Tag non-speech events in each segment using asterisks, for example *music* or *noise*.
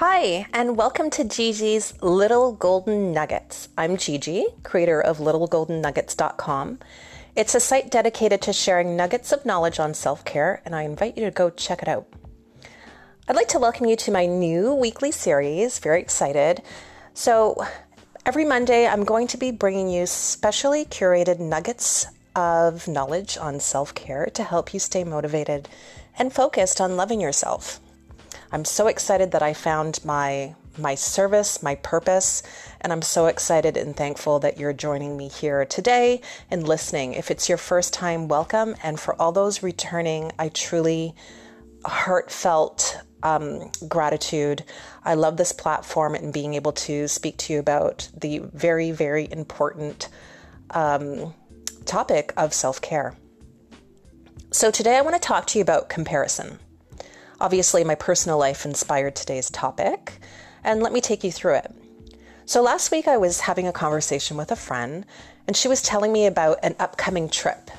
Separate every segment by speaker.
Speaker 1: Hi, and welcome to Gigi's Little Golden Nuggets. I'm Gigi, creator of littlegoldennuggets.com. It's a site dedicated to sharing nuggets of knowledge on self care, and I invite you to go check it out. I'd like to welcome you to my new weekly series. Very excited. So, every Monday, I'm going to be bringing you specially curated nuggets of knowledge on self care to help you stay motivated and focused on loving yourself. I'm so excited that I found my my service, my purpose, and I'm so excited and thankful that you're joining me here today and listening. If it's your first time, welcome, and for all those returning, I truly heartfelt um, gratitude. I love this platform and being able to speak to you about the very, very important um, topic of self care. So, today I want to talk to you about comparison. Obviously, my personal life inspired today's topic, and let me take you through it. So, last week I was having a conversation with a friend, and she was telling me about an upcoming trip.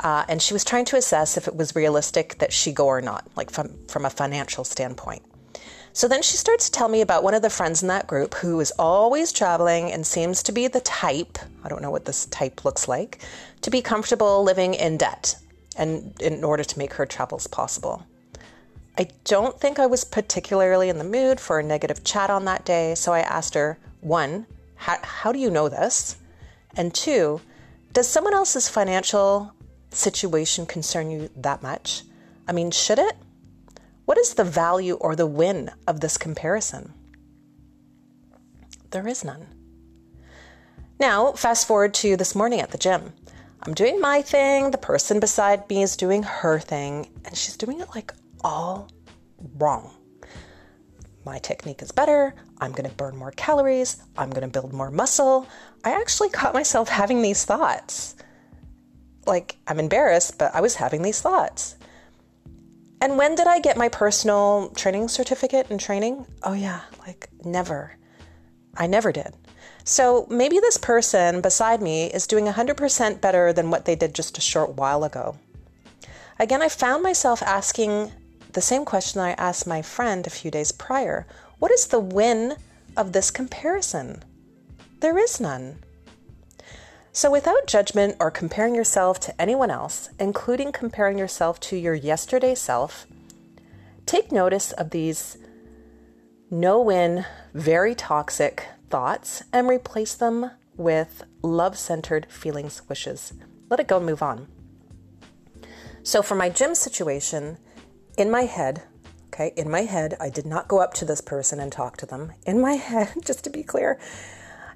Speaker 1: Uh, and she was trying to assess if it was realistic that she go or not, like from, from a financial standpoint. So then she starts to tell me about one of the friends in that group who is always traveling and seems to be the type, I don't know what this type looks like, to be comfortable living in debt and in order to make her travels possible. I don't think I was particularly in the mood for a negative chat on that day, so I asked her one, how, do you know this? And two, does someone else's financial situation concern you that much? I mean, should it? What is the value or the win of this comparison? There is none. Now, fast forward to this morning at the gym. I'm doing my thing, the person beside me is doing her thing, and she's doing it like all wrong. My technique is better. I'm going to burn more calories. I'm going to build more muscle. I actually caught myself having these thoughts. Like, I'm embarrassed, but I was having these thoughts. And when did I get my personal training certificate and training? Oh, yeah, like never. I never did. So maybe this person beside me is doing 100% better than what they did just a short while ago. Again, I found myself asking the same question I asked my friend a few days prior What is the win of this comparison? There is none. So, without judgment or comparing yourself to anyone else, including comparing yourself to your yesterday self, take notice of these no win, very toxic thoughts and replace them with love centered feelings, wishes. Let it go and move on. So, for my gym situation, in my head, okay, in my head, I did not go up to this person and talk to them. In my *laughs* head, just to be clear,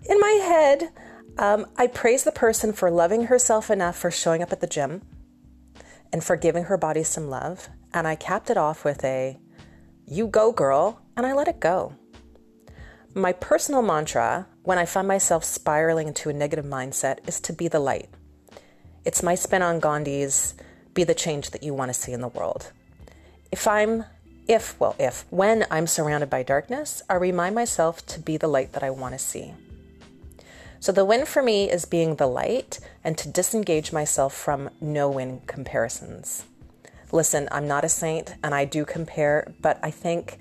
Speaker 1: in my head, um, I praise the person for loving herself enough for showing up at the gym and for giving her body some love. And I capped it off with a, you go, girl, and I let it go. My personal mantra when I find myself spiraling into a negative mindset is to be the light. It's my spin on Gandhi's be the change that you want to see in the world. If I'm, if, well, if, when I'm surrounded by darkness, I remind myself to be the light that I want to see. So the win for me is being the light and to disengage myself from no win comparisons. Listen, I'm not a saint and I do compare, but I think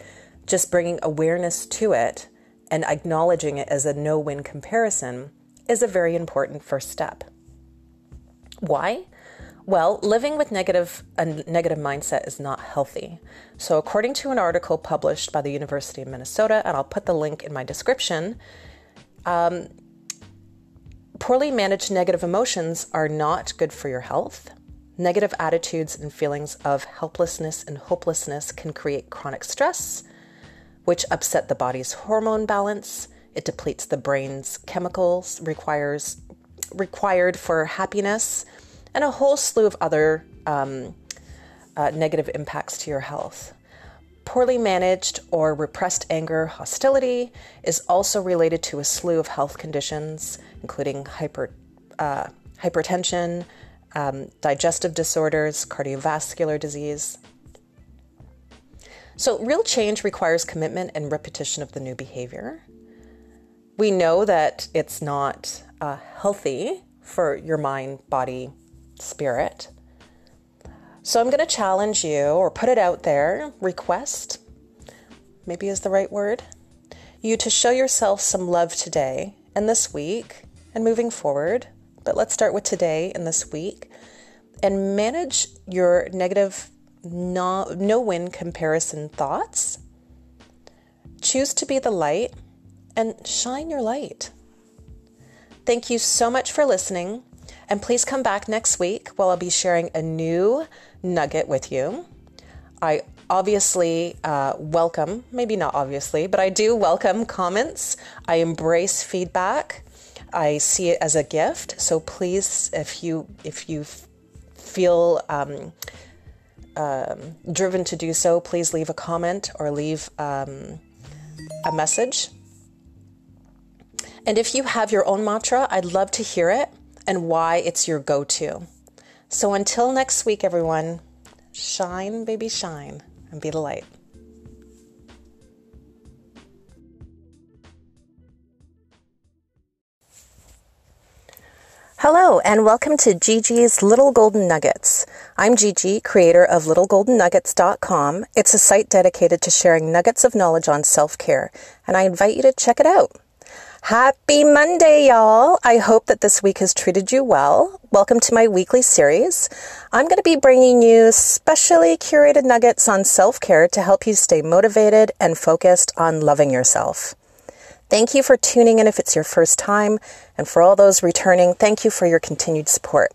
Speaker 1: just bringing awareness to it and acknowledging it as a no win comparison is a very important first step. Why? Well, living with negative a negative mindset is not healthy. So, according to an article published by the University of Minnesota, and I'll put the link in my description, um, poorly managed negative emotions are not good for your health. Negative attitudes and feelings of helplessness and hopelessness can create chronic stress, which upset the body's hormone balance. It depletes the brain's chemicals requires required for happiness and a whole slew of other um, uh, negative impacts to your health. Poorly managed or repressed anger, hostility is also related to a slew of health conditions, including hyper, uh, hypertension, um, digestive disorders, cardiovascular disease. So, real change requires commitment and repetition of the new behavior. We know that it's not uh, healthy for your mind, body, spirit. So I'm going to challenge you or put it out there, request maybe is the right word, you to show yourself some love today and this week and moving forward. But let's start with today and this week and manage your negative no, no win comparison thoughts. Choose to be the light and shine your light. Thank you so much for listening. And please come back next week while I'll be sharing a new nugget with you. I obviously uh, welcome, maybe not obviously, but I do welcome comments. I embrace feedback. I see it as a gift. So please, if you if you feel um, um, driven to do so, please leave a comment or leave um, a message. And if you have your own mantra, I'd love to hear it and why it's your go to. So until next week, everyone, shine, baby, shine, and be the light. Hello, and welcome to Gigi's Little Golden Nuggets. I'm Gigi, creator of littlegoldennuggets.com. It's a site dedicated to sharing nuggets of knowledge on self care, and I invite you to check it out. Happy Monday, y'all! I hope that this week has treated you well. Welcome to my weekly series. I'm going to be bringing you specially curated nuggets on self care to help you stay motivated and focused on loving yourself. Thank you for tuning in if it's your first time, and for all those returning, thank you for your continued support.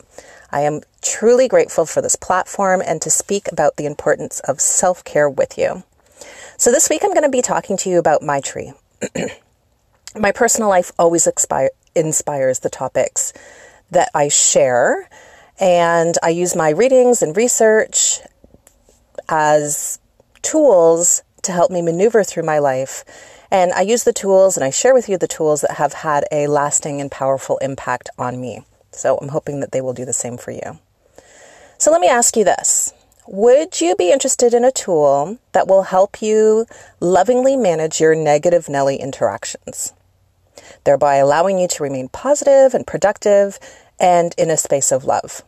Speaker 1: I am truly grateful for this platform and to speak about the importance of self care with you. So, this week I'm going to be talking to you about Maitri. *clears throat* my personal life always expire, inspires the topics that I share, and I use my readings and research as tools to help me maneuver through my life. And I use the tools and I share with you the tools that have had a lasting and powerful impact on me. So I'm hoping that they will do the same for you. So let me ask you this would you be interested in a tool that will help you lovingly manage your negative Nelly interactions? Thereby allowing you to remain positive and productive and in a space of love.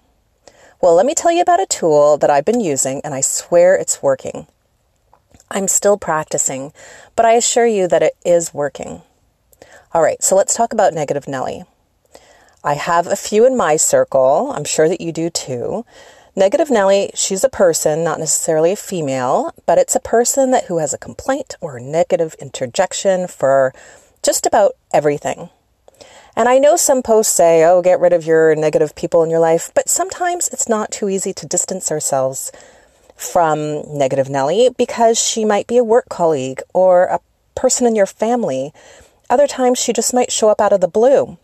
Speaker 1: Well, let me tell you about a tool that I've been using, and I swear it's working. I'm still practicing, but I assure you that it is working. All right, so let's talk about Negative Nelly. I have a few in my circle. I'm sure that you do too. Negative Nelly, she's a person, not necessarily a female, but it's a person that who has a complaint or a negative interjection for just about everything. And I know some posts say, oh, get rid of your negative people in your life, but sometimes it's not too easy to distance ourselves from Negative Nelly because she might be a work colleague or a person in your family. Other times she just might show up out of the blue.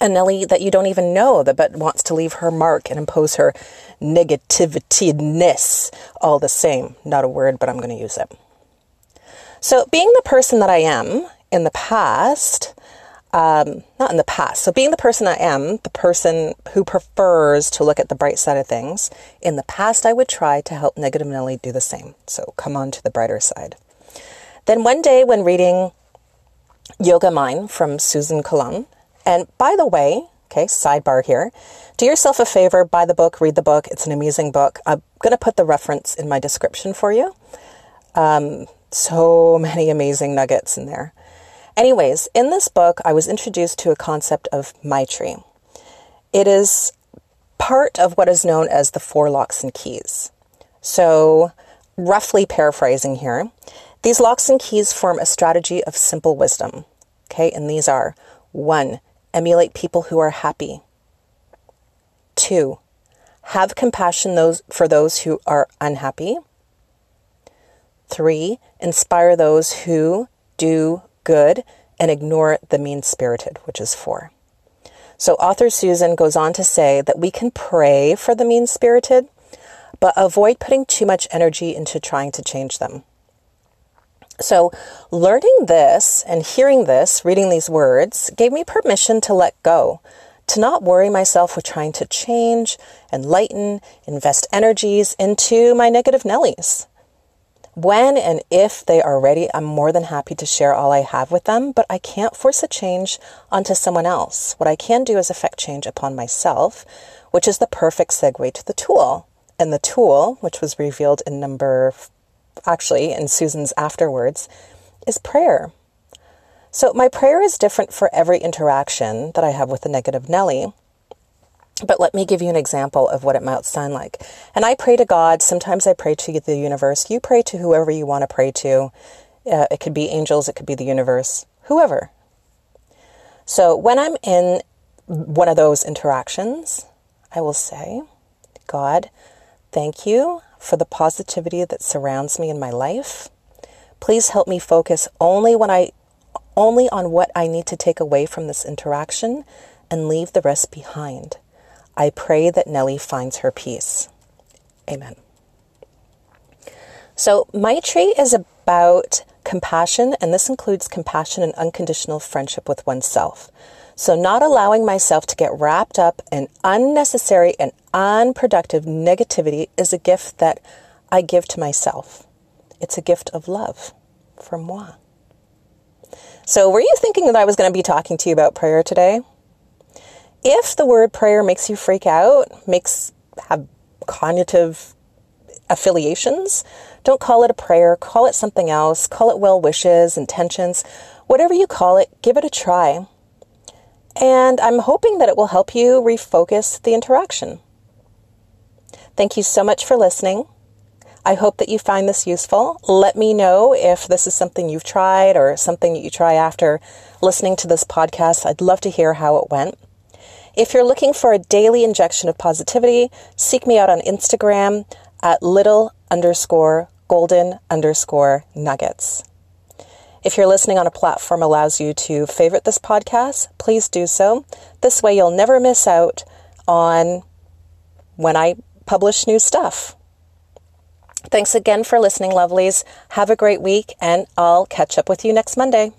Speaker 1: A Nelly that you don't even know that but wants to leave her mark and impose her negativityness all the same. Not a word, but I'm going to use it. So, being the person that I am in the past, um, not in the past, so being the person I am, the person who prefers to look at the bright side of things, in the past I would try to help Negative Nelly do the same. So come on to the brighter side. Then one day when reading Yoga Mind from Suzan Colón, and by the way, okay, sidebar here, do yourself a favor, buy the book, read the book. It's an amazing book. I'm going to put the reference in my description for you. Um, so many amazing nuggets in there. Anyways, in this book, I was introduced to a concept of Maitri. It is part of what is known as the four locks and keys. So, roughly paraphrasing here, these locks and keys form a strategy of simple wisdom. Okay, and these are one, emulate people who are happy. Two, have compassion those, for those who are unhappy. Three, inspire those who do good and ignore the mean spirited, which is four. So, author Suzan goes on to say that we can pray for the mean spirited, but avoid putting too much energy into trying to change them. So, learning this and hearing this, reading these words, gave me permission to let go, to not worry myself with trying to change, enlighten, invest energies into my negative Nellies. When and if they are ready, I'm more than happy to share all I have with them, but I can't force a change onto someone else. What I can do is affect change upon myself, which is the perfect segue to the tool. And the tool, which was revealed in number actually in Suzan's afterwards, is prayer. So my prayer is different for every interaction that I have with the negative Nellie. But let me give you an example of what it might sound like. And I pray to God. Sometimes I pray to the universe. You pray to whoever you want to pray to. Uh, it could be angels, it could be the universe, whoever. So when I'm in one of those interactions, I will say, God, thank you for the positivity that surrounds me in my life. Please help me focus only when I only on what I need to take away from this interaction and leave the rest behind. I pray that Nellie finds her peace. Amen. So, Maitri is about compassion, and this includes compassion and unconditional friendship with oneself. So, not allowing myself to get wrapped up in unnecessary and unproductive negativity is a gift that I give to myself. It's a gift of love for moi. So, were you thinking that I was going to be talking to you about prayer today? If the word prayer makes you freak out, makes have cognitive affiliations, don't call it a prayer, call it something else, call it well wishes, intentions, whatever you call it, give it a try. And I'm hoping that it will help you refocus the interaction. Thank you so much for listening. I hope that you find this useful. Let me know if this is something you've tried or something that you try after listening to this podcast. I'd love to hear how it went. If you're looking for a daily injection of positivity, seek me out on Instagram at little underscore golden underscore nuggets. If you're listening on a platform allows you to favorite this podcast, please do so. This way you'll never miss out on when I publish new stuff. Thanks again for listening, lovelies. Have a great week, and I'll catch up with you next Monday.